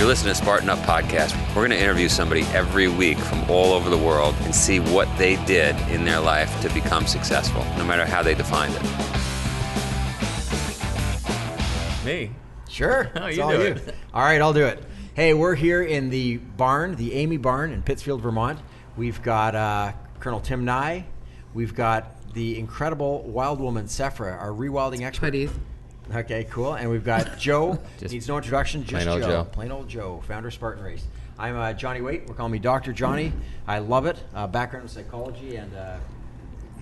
You're listening to Spartan Up Podcast. We're going to interview somebody every week from all over the world and see what they did in their life to become successful, no matter how they defined it. Me? Sure. Oh, It's you all do you. All right, I'll do it. Hey, we're here in the barn, the Amy Barn in Pittsfield, Vermont. We've got uh, Colonel Tim Nye. We've got the incredible wild woman Sephra, our rewilding expert. Hoodies. Okay, cool. And we've got Joe. Just needs no introduction. Just plain old Joe. Joe. Plain old Joe, founder of Spartan Race. I'm uh, Johnny Waite. We're calling me Dr. Johnny. I love it. Uh, background in psychology and uh,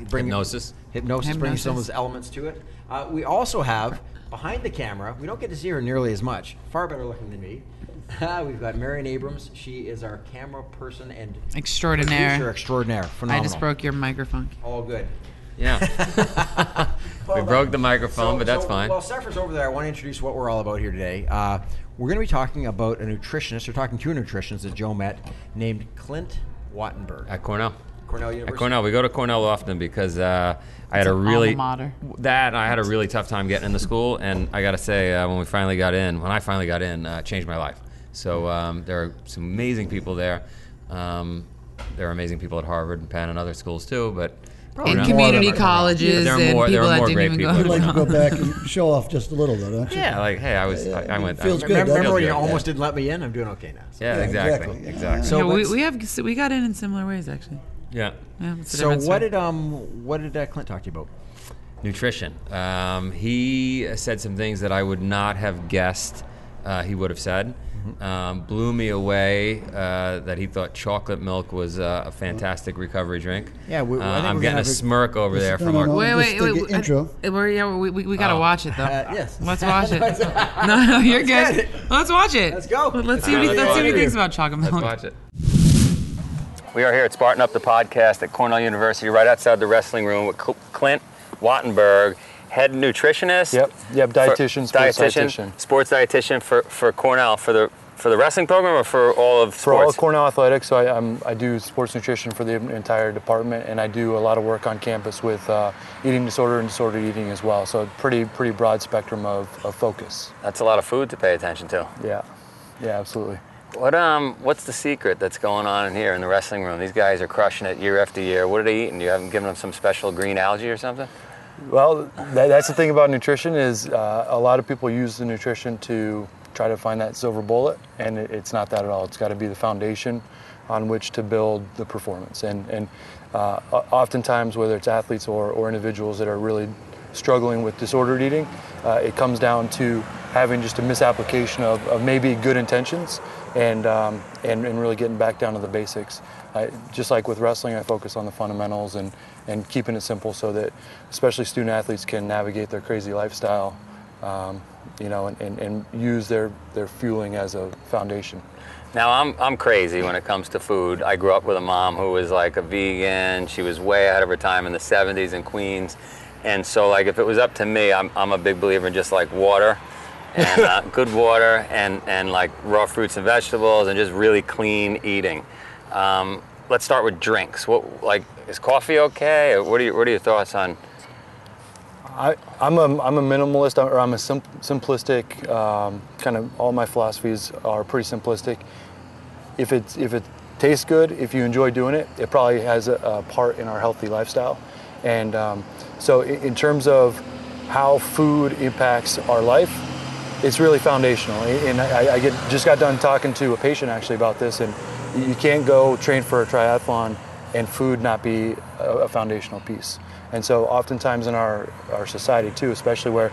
bring Hypnosis. Hypnosis, bringing some of those elements to it. Uh, we also have behind the camera. We don't get to see her nearly as much. Far better looking than me. We've got Marion Abrams. She is our camera person and producer Extraordinaire. extraordinaire. I just broke your microphone. All good. Yeah. we broke the microphone, but that's fine. While Zephyr's over there, I want to introduce what we're all about here today. Uh, we're going to be talking about a nutritionist. We're talking to a nutritionist that Joe met named Clint Wattenberg. At Cornell. Cornell University. At Cornell, we go to Cornell often because uh, I had a really mater. that I had a really tough time getting in the school, and I got to say, uh, when we finally got in, when I finally got in, uh, changed my life. So um, there are some amazing people there. Um, there are amazing people at Harvard and Penn and other schools too, but In Cornell- community More than- colleges There are and more- there people are that more didn't great even go I'd to I'd like to go back and show off just a little, though, don't you? Yeah, like hey, I was, I, I went. Feels I, good, Remember, doesn't remember when it? you Yeah. almost didn't let me in? I'm doing okay now. So, Yeah, Yeah, exactly, exactly. exactly. So yeah, we, what's- we have we got in in similar ways actually. yeah. Yeah. what's the so difference what there? did um what did uh, Clint talk to you about? Nutrition. Um, he said some things that I would not have guessed uh, he would have said. Um, blew me away uh, that he thought chocolate milk was uh, a fantastic recovery drink. Yeah, we- I uh, think I'm getting a have smirk over This- there no, from no, our. no. Wait, wait, wait. wait, intro. I- we're, yeah, we, we, we gotta Oh. watch it though. Uh, yes. Let's watch it. no, no, you're get good. Let's watch it. Let's go. Let- Let's see Let's what he, let's see what he thinks about chocolate milk. Let's watch it. We are here at Spartan Up the podcast at Cornell University, right outside the wrestling room with Clint Wattenberg, head nutritionist. Yep, yep, dietitian, sports dietitian, dietitian. sports dietitian for, for Cornell for the for the wrestling program or for all of For all of Cornell athletics, so I, I'm, I do sports nutrition for the entire department, and I do a lot of work on campus with uh, eating disorder and disordered eating as well. So pretty pretty broad spectrum of, of focus. That's a lot of food to pay attention to. Yeah, yeah, absolutely. What um what's the secret that's going on in here in the wrestling room? These guys are crushing it year after year. What are they eating? You haven't given them some special green algae or something? Well, that, that's the thing about nutrition is uh, a lot of people use the nutrition to try to find that silver bullet, and it, it's not that at all. It's got to be the foundation on which to build the performance. And, and uh, oftentimes, whether it's athletes or, or individuals that are really struggling with disordered eating, uh, it comes down to having just a misapplication of, of maybe good intentions and, um, and, and really getting back down to the basics. I, just like with wrestling, I focus on the fundamentals and, and keeping it simple so that especially student athletes can navigate their crazy lifestyle, um, you know, and, and, and use their, their fueling as a foundation. Now I'm I'm crazy when it comes to food. I grew up with a mom who was like a vegan. She was way ahead of her time in the 70s in Queens, and so like if it was up to me, I'm I'm a big believer in just like water, and uh, good water, and and like raw fruits and vegetables, and just really clean eating. Um, let's start with drinks. What like is coffee okay? What are you, what are your thoughts on? I, I'm, a, I'm a minimalist, or I'm a sim- simplistic, um, kind of all my philosophies are pretty simplistic. If, it's, if it tastes good, if you enjoy doing it, it probably has a, a part in our healthy lifestyle. And um, so, in, in terms of how food impacts our life, it's really foundational. And I, I get, just got done talking to a patient actually about this, and you can't go train for a triathlon and food not be a, foundational piece. And so, oftentimes in our, our society too, especially where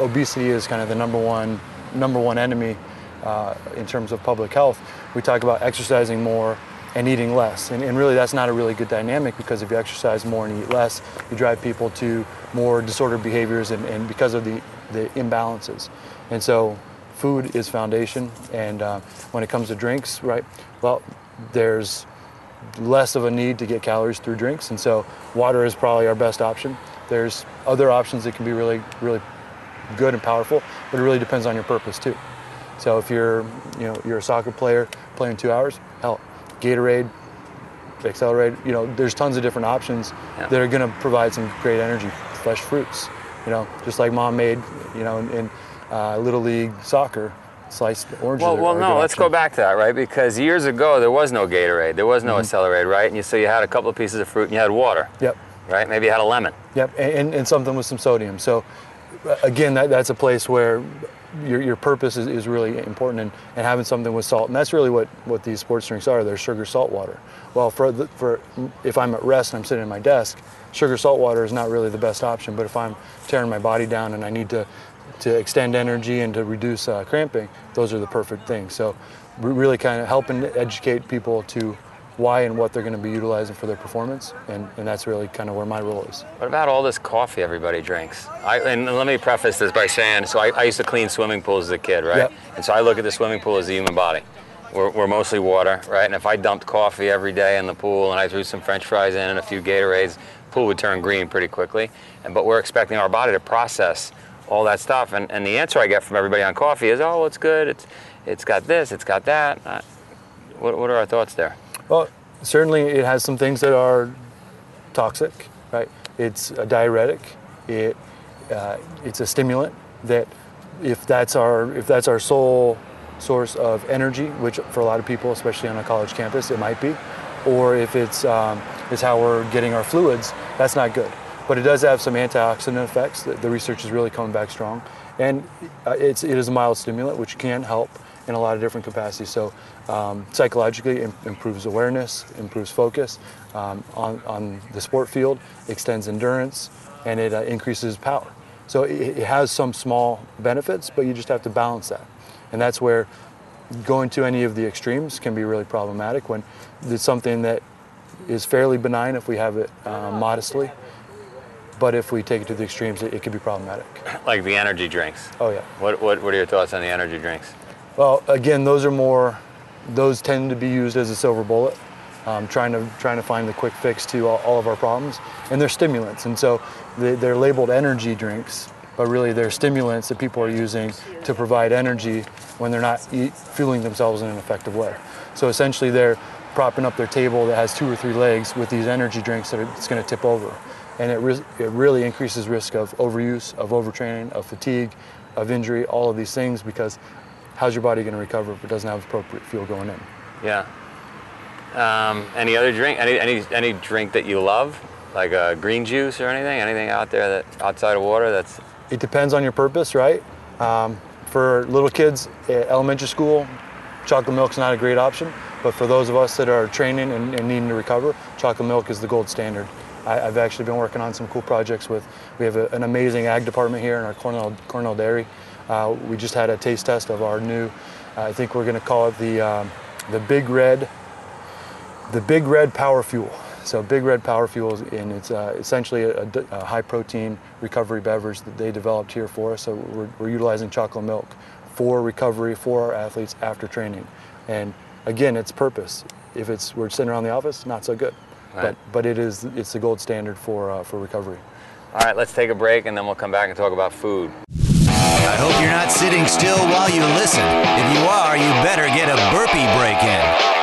obesity is kind of the number one number one enemy uh, in terms of public health, we talk about exercising more and eating less. And, and really, that's not a really good dynamic because if you exercise more and eat less, you drive people to more disordered behaviors and, and because of the, the imbalances. And so, food is foundation. And uh, when it comes to drinks, right, well, there's less of a need to get calories through drinks, and so water is probably our best option. There's other options that can be really, really good and powerful, but it really depends on your purpose too. So if you're, you know, you're a soccer player playing two hours, hell, Gatorade, Accelerade, you know, there's tons of different options Yeah. that are going to provide some great energy. Fresh fruits, you know, just like mom made, you know, in, in uh, little league soccer, sliced oranges. Well, well, no. Let's go back to that, right? Because years ago there was no Gatorade, there was no mm-hmm. Accelerade, right? And you so you had a couple of pieces of fruit and you had water, Yep. right? Maybe you had a lemon. Yep, and, and, something with some sodium. So, again, that, that's a place where your, your purpose is, is really important and, and having something with salt. And that's really what, what these sports drinks are. They're sugar salt water. Well, for, the, for if I'm at rest and I'm sitting at my desk, sugar salt water is not really the best option. But if I'm tearing my body down and I need to, to extend energy and to reduce uh, cramping, those are the perfect things. So, we're really kind of helping educate people to why and what they're going to be utilizing for their performance. And, and that's really kind of where my role is. What about all this coffee everybody drinks? I, and let me preface this by saying, so I, I used to clean swimming pools as a kid, right? Yep. And so I look at the swimming pool as the human body. We're, we're mostly water, right? And if I dumped coffee every day in the pool and I threw some French fries in and a few Gatorades, the pool would turn green pretty quickly. And but we're expecting our body to process all that stuff. And, and the answer I get from everybody on coffee is, oh, it's good. It's it's got this. It's got that. Uh, what, what are our thoughts there? Well, certainly it has some things that are toxic, right? It's a diuretic. It uh, it's a stimulant that if that's our if that's our sole source of energy, which for a lot of people, especially on a college campus, it might be, or if it's um, it's how we're getting our fluids, that's not good. But it does have some antioxidant effects. The, the research is really coming back strong, and uh, it's it is a mild stimulant, which can help in a lot of different capacities. So um, psychologically, im- improves awareness, improves focus um, on, on the sport field, extends endurance, and it uh, increases power. So it, it has some small benefits, but you just have to balance that. And that's where going to any of the extremes can be really problematic when it's something that is fairly benign if we have it uh, modestly, but if we take it to the extremes, it, it can be problematic. Like the energy drinks. Oh yeah. What, what, what are your thoughts on the energy drinks? Well, again, those are more, those tend to be used as a silver bullet, um, trying to trying to find the quick fix to all, all of our problems, and they're stimulants, and so they, they're labeled energy drinks, but really they're stimulants that people are using to provide energy when they're not eat, fueling themselves in an effective way. So essentially, they're propping up their table that has two or three legs with these energy drinks that are, it's going to tip over, and it, ris- it really increases risk of overuse, of overtraining, of fatigue, of injury, all of these things because how's your body going to recover if it doesn't have appropriate fuel going in? Yeah. Um, any other drink? Any, any any drink that you love, like a green juice or anything? Anything out there that outside of water that's It depends on your purpose, right? Um, for little kids at elementary school, chocolate milk's not a great option. But for those of us that are training and, and needing to recover, chocolate milk is the gold standard. I, I've actually been working on some cool projects with. We have a, an amazing ag department here in our Cornell Cornell Dairy. Uh, we just had a taste test of our new. I think we're going to call it the um, the Big Red the Big Red Power Fuel. So Big Red Power Fuel, is- and it's uh, essentially a high protein recovery beverage that they developed here for us. So we're, we're utilizing chocolate milk for recovery for our athletes after training. And again, its purpose. If it's we're sitting around the office, not so good. Right. But but it is it's the gold standard for uh, for recovery. All right, let's take a break and then we'll come back and talk about food. I hope you're not sitting still while you listen. If you are, you better get a burpee break in.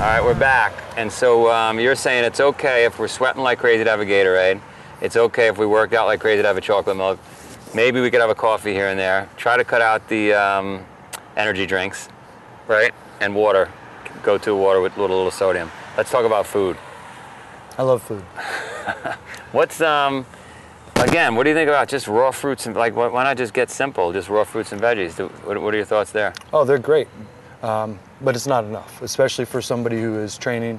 All right, we're back. And so um, you're saying it's okay if we're sweating like crazy to have a Gatorade. It's okay if we work out like crazy to have a chocolate milk. Maybe we could have a coffee here and there. Try to cut out the um, energy drinks, right? And water. Go to water with a little, little sodium. Let's talk about food. I love food. What's um again? What do you think about just raw fruits and like why, not just get simple, just raw fruits and veggies? What, what are your thoughts there? Oh, they're great, um, but it's not enough, especially for somebody who is training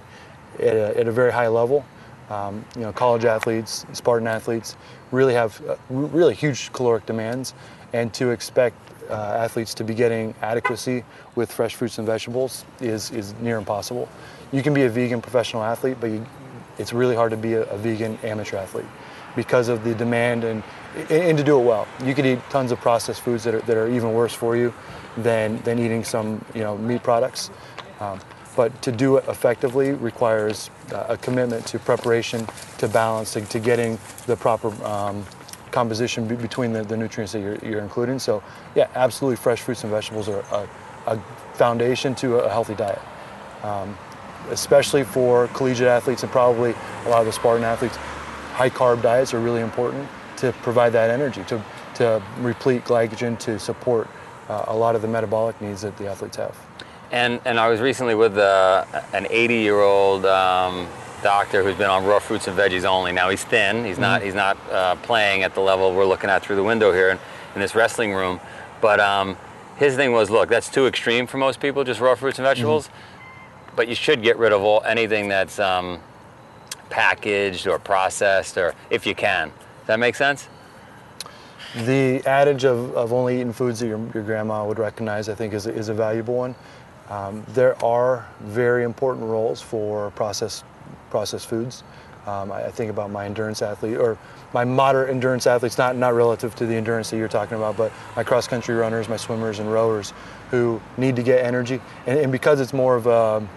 at a, at a very high level. Um, you know, college athletes, Spartan athletes, really have uh, really huge caloric demands, and to expect uh, athletes to be getting adequacy with fresh fruits and vegetables is is near impossible. You can be a vegan professional athlete, but you, it's really hard to be a, a vegan amateur athlete because of the demand and, and to do it well. You could eat tons of processed foods that are, that are even worse for you than, than eating some you know meat products. Um, but to do it effectively requires uh, a commitment to preparation, to balance, to, to getting the proper um, composition be- between the, the nutrients that you're, you're including. So yeah, absolutely fresh fruits and vegetables are a, a foundation to a healthy diet especially for collegiate athletes and probably a lot of the Spartan athletes, high carb diets are really important to provide that energy, to to replete glycogen to support uh, a lot of the metabolic needs that the athletes have. And and I was recently with uh, an 80 year old um, doctor who's been on raw fruits and veggies only. Now he's thin. He's not he's not uh, playing at the level we're looking at through the window here in, in this wrestling room. But um, his thing was, look, that's too extreme for most people, just raw fruits and vegetables. But you should get rid of all anything that's um, packaged or processed, or if you can. Does that make sense? The adage of, of only eating foods that your, your grandma would recognize, I think, is, a- is a valuable one. Um, there are very important roles for processed, processed foods. Um, I, I think about my endurance athlete, or my moderate endurance athletes, not, not relative to the endurance that you're talking about, but my cross country runners, my swimmers and rowers who need to get energy. And, and because it's more of a,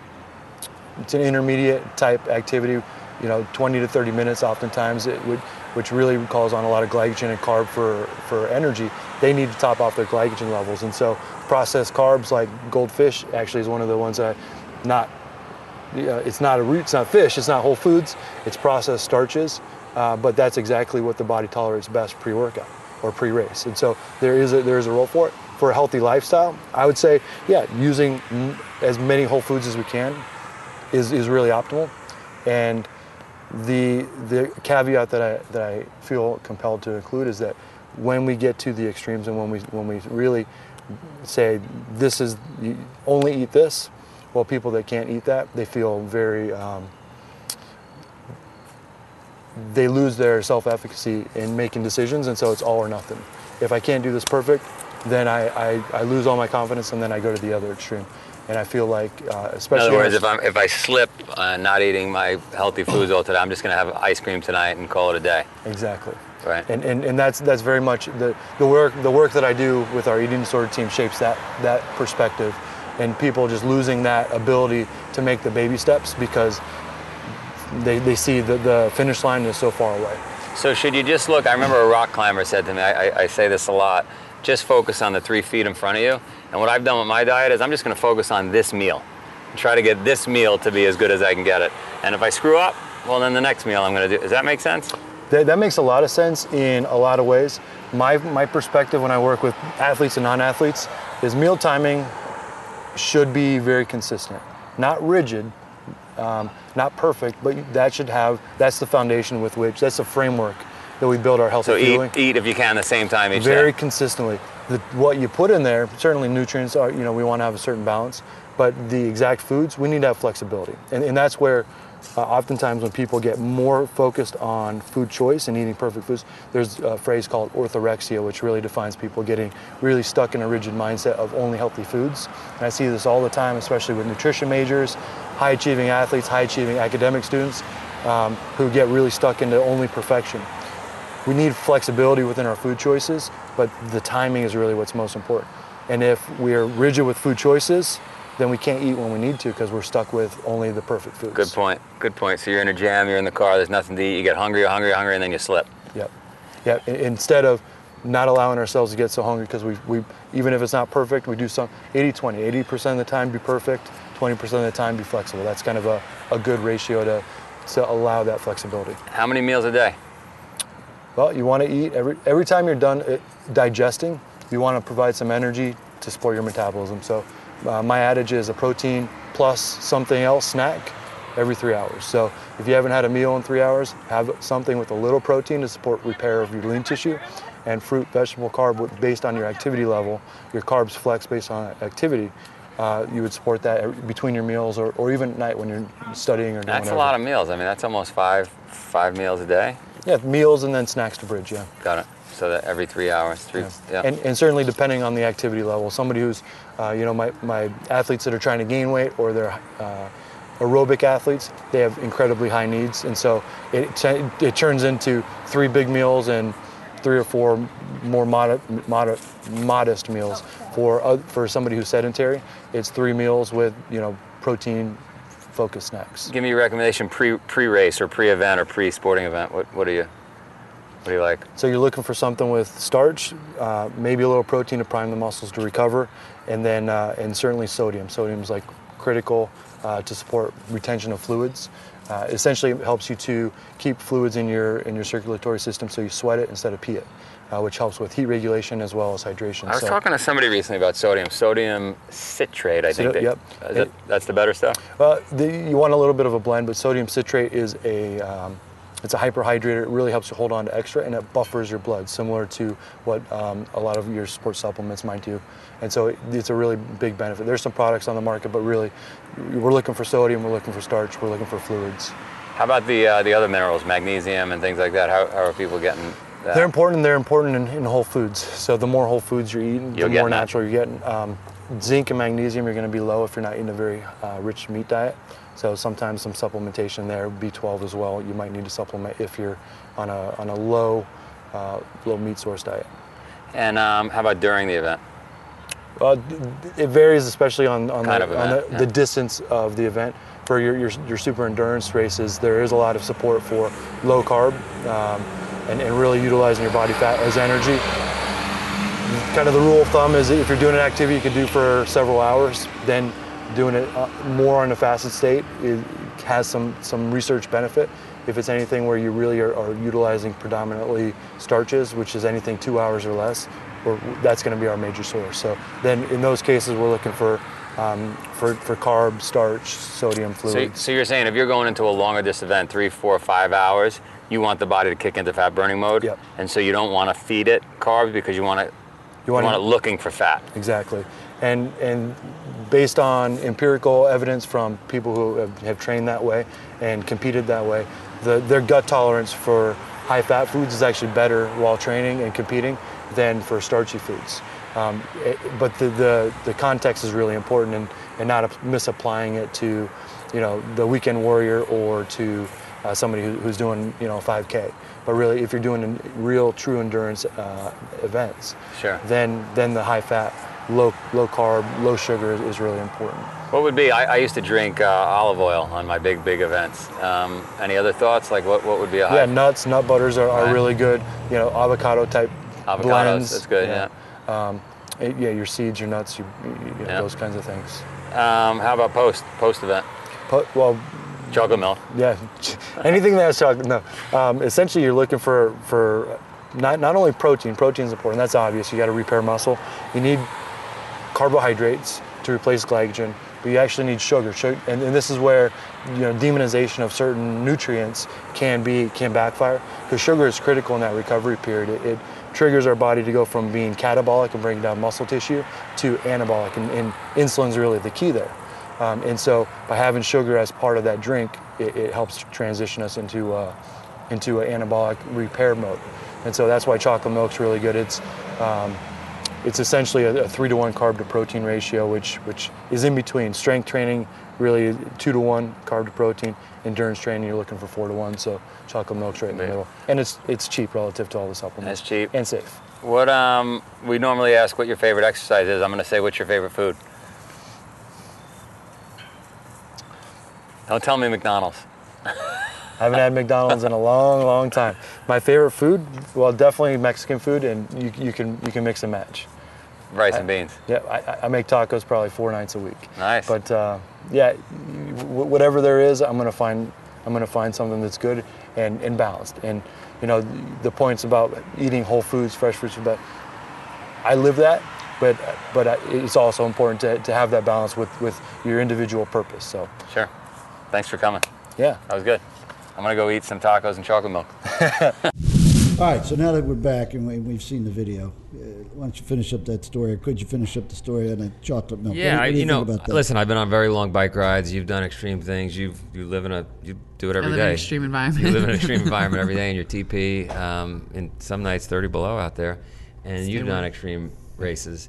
it's an intermediate type activity, you know, 20 to 30 minutes oftentimes, it would, which really calls on a lot of glycogen and carb for, for energy. They need to top off their glycogen levels. And so processed carbs like goldfish actually is one of the ones that I not, it's not a root, it's not fish, it's not whole foods, it's processed starches. Uh, but that's exactly what the body tolerates best pre-workout or pre-race. And so there is a, there is a role for it. For a healthy lifestyle, I would say, yeah, using as many whole foods as we can is, is really optimal. And the the caveat that I that I feel compelled to include is that when we get to the extremes and when we when we really say this is you only eat this, well, people that can't eat that they feel very um, they lose their self-efficacy in making decisions, and so it's all or nothing. If I can't do this perfect, then I, I, I lose all my confidence, and then I go to the other extreme. And I feel like, uh, In especially other words, if I'm if I slip uh, not eating my healthy foods all today, I'm just gonna have ice cream tonight and call it a day. Exactly. Right. And, and, and that's that's very much the, the work the work that I do with our eating disorder team shapes that that perspective, and people just losing that ability to make the baby steps because they, they see the, the finish line is so far away. So should you just look? I remember a rock climber said to me, I, I, say this a lot, just focus on the three feet in front of you. And what I've done with my diet is I'm just going to focus on this meal. and Try to get this meal to be as good as I can get it. And if I screw up, well, then the next meal I'm going to do. Does that make sense? That, that makes a lot of sense in a lot of ways. My, my perspective when I work with athletes and non-athletes is meal timing should be very consistent, not rigid, um, not perfect, but that should have, that's the foundation with which, that's the framework that we build our healthy So fueling. eat, eat if you can at the same time each very day. consistently. The, what you put in there, certainly nutrients are, you know, we want to have a certain balance, but the exact foods, we need to have flexibility. And, and that's where uh, oftentimes when people get more focused on food choice and eating perfect foods, there's a phrase called orthorexia, which really defines people getting really stuck in a rigid mindset of only healthy foods. And I see this all the time, especially with nutrition majors, high achieving athletes, high achieving academic students um, who get really stuck into only perfection we need flexibility within our food choices, but the timing is really what's most important. And if we're rigid with food choices, then we can't eat when we need to because we're stuck with only the perfect foods. Good point. Good point. So you're in a jam, you're in the car, there's nothing to eat, you get hungry, you're hungry, you're hungry, and then you slip. Yep. Yep. Instead of not allowing ourselves to get so hungry because we, we, even if it's not perfect, we do some 80 20. 80% of the time be perfect, 20% of the time be flexible. That's kind of a, a good ratio to, to allow that flexibility. How many meals a day? Well, you want to eat every every time you're done uh, digesting, you want to provide some energy to support your metabolism. So, uh, my adage is a protein plus something else snack every three hours. So, if you haven't had a meal in three hours, have something with a little protein to support repair of your lean tissue, and fruit, vegetable, carb based on your activity level. Your carbs flex based on activity. Uh, you would support that between your meals or, or even at night when you're studying or doing That's a lot of meals. I mean, that's almost five five meals a day. yeah meals and then snacks to bridge. Yeah. Got it. So that every three hours, three. Yeah. Yeah. And, and certainly depending on the activity level, somebody who's, uh, you know, my, my athletes that are trying to gain weight or they're uh, aerobic athletes, they have incredibly high needs. And so it, t- it turns into three big meals and three or four more mod- mod- modest meals. For, uh, for somebody who's sedentary, it's three meals with, you know, protein focused snacks. Give me a recommendation pre pre race or pre event or pre sporting event. What what do you what do you like? So you're looking for something with starch, uh, maybe a little protein to prime the muscles to recover, and then uh, and certainly sodium. Sodium is like critical uh, to support retention of fluids. Uh, essentially, it helps you to keep fluids in your in your circulatory system, so you sweat it instead of pee it. uh, which helps with heat regulation as well as hydration. I was So- talking to somebody recently about sodium. Sodium citrate, I think. Yep. Is that, that's the better stuff. Well, the, you want a little bit of a blend, but sodium citrate is a um, it's a hyperhydrator. It really helps you hold on to extra, and it buffers your blood, similar to what um, a lot of your sports supplements might do. And so it, it's a really big benefit. There's some products on the market, but really, we're looking for sodium, we're looking for starch, we're looking for fluids. How about the uh, the other minerals, magnesium and things like that? How, how are people getting that? They're important. They're important in, in whole foods. So the more whole foods you're eating, You'll the more that. natural you're getting. Um, zinc and magnesium, you're going to be low if you're not eating a very uh, rich meat diet. So sometimes some supplementation there. B12 as well. You might need to supplement if you're on a on a low uh, low meat source diet. And um, how about during the event? Uh, it varies, especially on, on, the, on the, yeah. the distance of the event. For your, your, your super endurance races, there is a lot of support for low carb um, and, and really utilizing your body fat as energy. Kind of the rule of thumb is if you're doing an activity you can do for several hours, then doing it uh, more on a fasted state it has some, some research benefit. If it's anything where you really are, are utilizing predominantly starches, which is anything two hours or less, we're, that's going to be our major source. So then in those cases, we're looking for, um, for, for carb, starch, sodium, So, so you're saying if you're going into a longer distance event, three, four, five hours, you want the body to kick into fat burning mode, Yep. and so you don't want to feed it carbs because you want it you wanna- want it looking for fat. Exactly. And, and based on empirical evidence from people who have, have trained that way and competed that way, the, their gut tolerance for high fat foods is actually better while training and competing than for starchy foods. Um, it- but the, the, the context is really important and, and not misapplying it to, you know, the weekend warrior or to uh, somebody who, who's doing, you know, 5K. But really, if you're doing real, true endurance uh, events, Sure. then then the high fat, low low carb, low sugar is, is really important. What would be? I, I used to drink uh, olive oil on my big, big events. Um, any other thoughts? Like what, what would be a high? Yeah, nuts, nut butters are, are Right. really good. You know, avocado type Avocados, blends. that's good, yeah. Um, it- yeah, your seeds, your nuts, you, you know, Yeah. those kinds of things. Um, how about post post event? Put, well, Chocolate milk. yeah, anything that has chocolate. No, um, essentially you're looking for for not not only protein. Protein is important. That's obvious. You got to repair muscle. You need carbohydrates to replace glycogen, but you actually need sugar. And, and this is where you know demonization of certain nutrients can be can backfire because sugar is critical in that recovery period. It, it triggers our body to go from being catabolic and breaking down muscle tissue to anabolic, and, and insulin's really the key there. Um, and so by having sugar as part of that drink, it, it helps transition us into uh, into an anabolic repair mode. And so that's why chocolate milk's really good. It's um, it's essentially a, a three to one carb to protein ratio, which which is in between. Strength training really two to one carb to protein. Endurance training you're looking for four to one. So chocolate milk's right in the middle, and it's it's cheap relative to all the supplements. That's cheap. and safe. What um we normally ask what your favorite exercise is. I'm gonna say what's your favorite food. Don't tell me McDonald's. I haven't had McDonald's in a long, long time. My favorite food, well, definitely Mexican food, and you, you can you can mix and match. Rice and beans. Yeah, I, I make tacos probably four nights a week. Nice. But uh, yeah, whatever there is, I'm gonna find I'm gonna find something that's good and, and balanced. And you know, the points about eating whole foods, fresh fruits, but I live that. But but it's also important to, to have that balance with with your individual purpose. So Sure. Thanks for coming. yeah. That was good. I'm gonna go eat some tacos and chocolate milk. All right, so now that we're back and we, we've seen the video, uh, why don't you finish up that story, or could you finish up the story on that chocolate milk? Yeah, what, what do you know, about that? listen, I've been on very long bike rides. You've done extreme things. You've you live in a you do it I every live in an extreme environment. You live in an extreme environment every day in your TP. Um, and some nights 30 below out there, and you've done extreme races.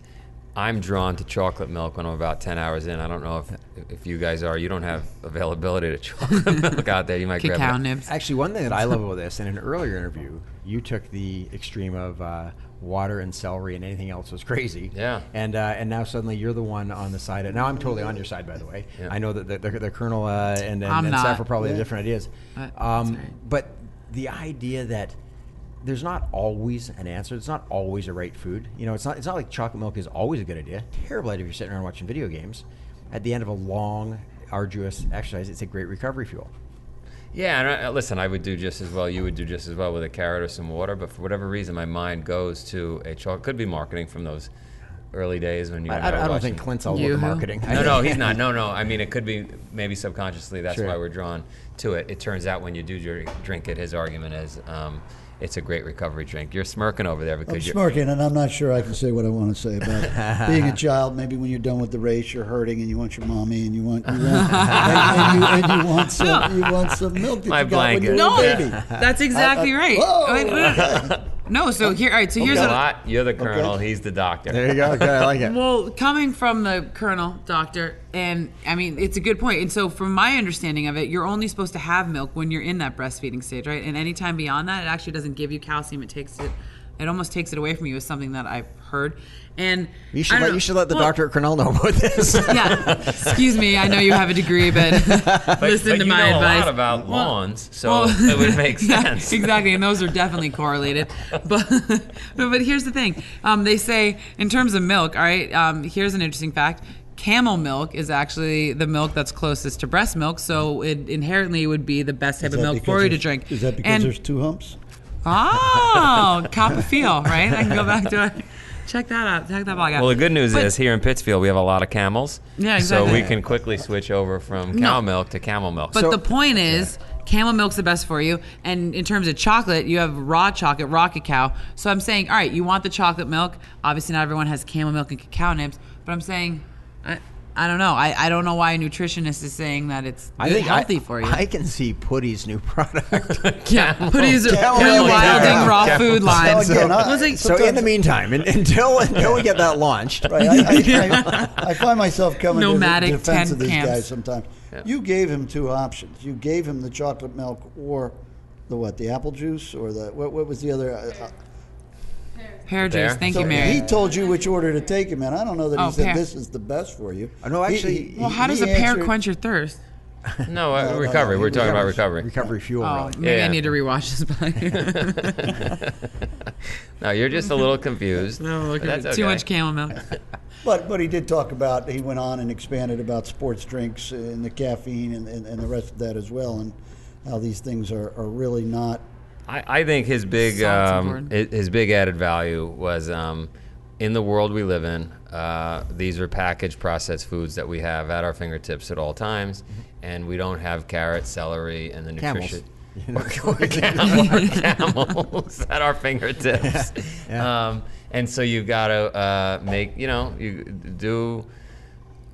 I'm drawn to chocolate milk when I'm about 10 hours in. I don't know if if you guys are. You don't have availability to chocolate milk out there. You might grab Cacao it. nibs. Actually, one thing that I love about this, in an earlier interview, you took the extreme of uh, water and celery, and anything else was crazy. Yeah. And uh, and now suddenly you're the one on the side. Of, now I'm totally on your side, by the way. Yeah. I know that the, the, the colonel uh, and and, I'm and not. Are probably Yeah. different ideas. Uh, that's Um, but the idea that there's not always an answer. It's not always a right food. You know, it's not. It's not like chocolate milk is always a good idea. Terrible idea if you're sitting around watching video games. At the end of a long, arduous exercise, it's a great recovery fuel. Yeah, and I, listen, I would do just as well. You would do just as well with a carrot or some water. But for whatever reason, my mind goes to a chocolate. Could be marketing from those early days when you. I, I, I don't watching- think Clint's all You about the marketing. No, no, he's not. No, no. I mean, it could be maybe subconsciously. That's Sure. why we're drawn to it. It turns out when you do dr- drink it, his argument is um, it's a great recovery drink. You're smirking over there I'm because you're. smirking, and I'm not sure I can say what I want to say about being a child. Maybe when you're done with the race, you're hurting, and you want your mommy, and you want, you want and, and you, and you want some, you want some milk that My you got when you were blanket. a baby. No, that's exactly I- right. Whoa. Wait, wait, wait. No, so here, all right. So here's a lot. you're the colonel. He's the doctor. There you go. Good, I like it. Well, coming from the colonel, doctor, and I mean, it's a good point. And so, from my understanding of it, you're only supposed to have milk when you're in that breastfeeding stage, right? And anytime beyond that, it actually doesn't give you calcium. It takes it, it almost takes it away from you. Is something that I've heard. And You should let know. you should let the Well, doctor at Cornell know about this. Yeah, excuse me. I know you have a degree, but, But, listen but to you my know advice. a lot about Well- lawns, so well- it would make Yeah, sense. exactly, and those are definitely correlated. But but, but here's the thing: um, they say in terms of milk. All right, um, here's an interesting fact. Camel milk is actually the milk that's closest to breast milk, so it inherently would be the best type of milk for you to drink. Is that because And- there's two humps? Oh, cop a feel, right? I can go back to it. Check that out. Check that blog out. Well, the good news But- is here in Pittsfield we have a lot of camels. Yeah, So exactly. we can quickly switch over from No. cow milk to camel milk. But So- the point is, camel milk's the best for you. And in terms of chocolate, you have raw chocolate, raw cacao. So I'm saying, all right, you want the chocolate milk. Obviously, not everyone has camel milk and cacao nibs. But I'm saying, I, I don't know. I, I don't know why a nutritionist is saying that it's I think healthy I, for you. I can see Putty's new product. yeah, put his Camel Putty milk. Wilding Yeah. raw food line. So again, I- I so in the meantime, un- until until we get that launched, Right. I, I, I, I find myself coming Nomadic to the defense of these camps. guys sometimes. You gave him two options. You gave him the chocolate milk or the what? The apple juice or the what? What was the other? Uh, uh, pear There. juice. Thank so you, Mary. he told you which order to take him in. I don't know that he Oh, said pear. this is the best for you. Oh, no, actually- he- well, how does a pear answered- quench your thirst? no, uh, no, recovery. no, We're talking about recovery. recovery. recovery fuel. Oh, really. maybe Yeah. I need to rewatch this back. No, you're just a little confused. no, look at That's it. Too much camel milk. But but he did talk about. He went on and expanded about sports drinks and the caffeine and, and, and the rest of that as well, and how these things are, are really not. I, I think his big um, his, big added value was um, in the world we live in. Uh, these are packaged processed foods that we have at our fingertips at all times, and we don't have carrots, celery, and the nutrition. Or camel- or camels at our fingertips. Um, and so you've got to uh, make, you know, you do.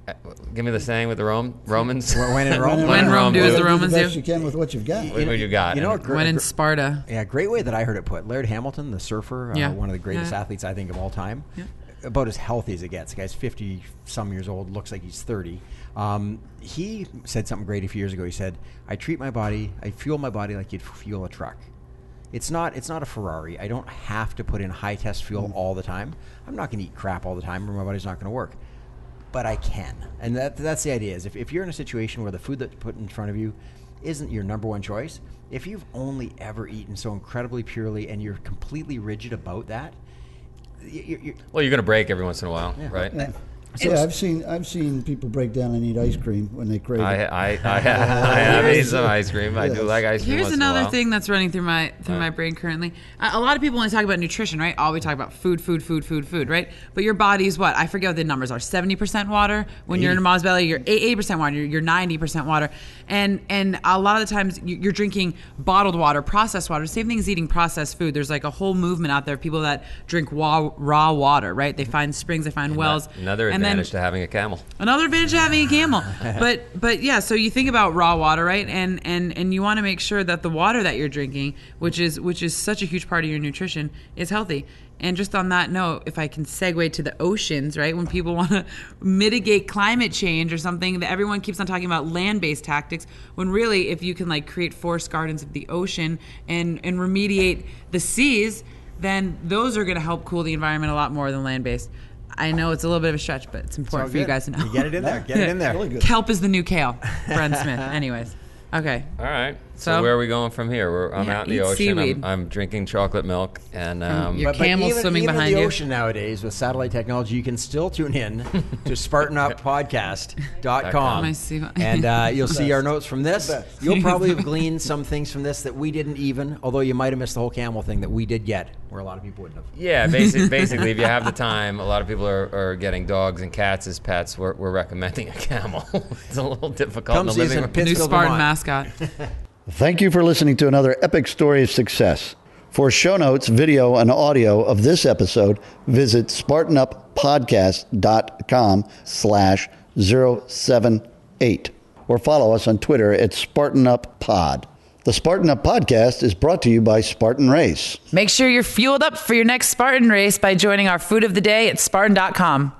Uh, Give me the saying with the Rome, Romans. When in Rome. When Rome do as the Romans the do. you can with what you've got. What you got? You know, And- a gr- When in Sparta. Yeah, great way that I heard it put. Laird Hamilton, the surfer, uh, one of the greatest Yeah. athletes I think of all time. Yeah. About as healthy as it gets. The guy's 50 some years old, looks like he's 30. Um, he said something great a few years ago. He said, I treat my body, I fuel my body like you'd fuel a truck. It's not it's not a Ferrari. I don't have to put in high test fuel Mm. all the time. I'm not going to eat crap all the time or my body's not going to work. But I can. And that, that's the idea is if, if you're in a situation where the food that's put in front of you isn't your number one choice, if you've only ever eaten so incredibly purely and you're completely rigid about that, you're, you're, well, you're going to break every once in a while, right? Yeah. Yeah, I've seen I've seen people break down and eat ice cream when they crave I, it. I, I, have, I have eaten some ice cream. I do like ice cream. Here's once in a another while. thing that's running through my through my brain currently. A, a lot of people only talk about nutrition, right? All we talk about food, food, food, food, food, right? But your body's what? I forget what the numbers are. Seventy percent water. When you're in a mom's belly, you're eighty percent water. You're ninety percent water. And and a lot of the times you- you're drinking bottled water, processed water. Same thing as eating processed food. There's like a whole movement out there of people that drink raw raw water, right? They find springs, they find wells. Another and then- advantage to having a camel. Another advantage of having a camel. but but yeah, so you think about raw water, right? And and and you want to make sure that the water that you're drinking, which is which is such a huge part of your nutrition, is healthy. And just on that note, if I can segue to the oceans, right? When people want to mitigate climate change or something, that everyone keeps on talking about land-based tactics, when really, if you can like create forest gardens of the ocean and and remediate the seas, then those are going to help cool the environment a lot more than land-based. I know it's a little bit of a stretch, but it's important for you guys to know. You get it in there. Get it in there. Really good. Kelp is the new kale. Bren Smith. Anyways. Okay. All right. So, So- where are we going from here? We're, I'm Yeah, out in the ocean. I'm, I'm drinking chocolate milk, and um, your camel even, swimming even behind in the you. ocean nowadays with satellite technology, you can still tune in to SpartanUpPodcast.com. I see. and uh, you'll see our notes from this. You'll probably have gleaned some things from this that we didn't even, although you might have missed the whole camel thing that we did get, where a lot of people wouldn't have. yeah, basic, basically, if you have the time, a lot of people are, are getting dogs and cats as pets. We're, we're recommending a camel. it's a little difficult Come in the see us living in room. Pittsfield, New Spartan Vermont. mascot. Thank you for listening to another epic story of success. For show notes, video, and audio of this episode, visit SpartanUpPodcast.com slash 078 or follow us on Twitter at SpartanUpPod. The Spartan Up Podcast is brought to you by Spartan Race. Make sure you're fueled up for your next Spartan race by joining our food of the day at Spartan.com.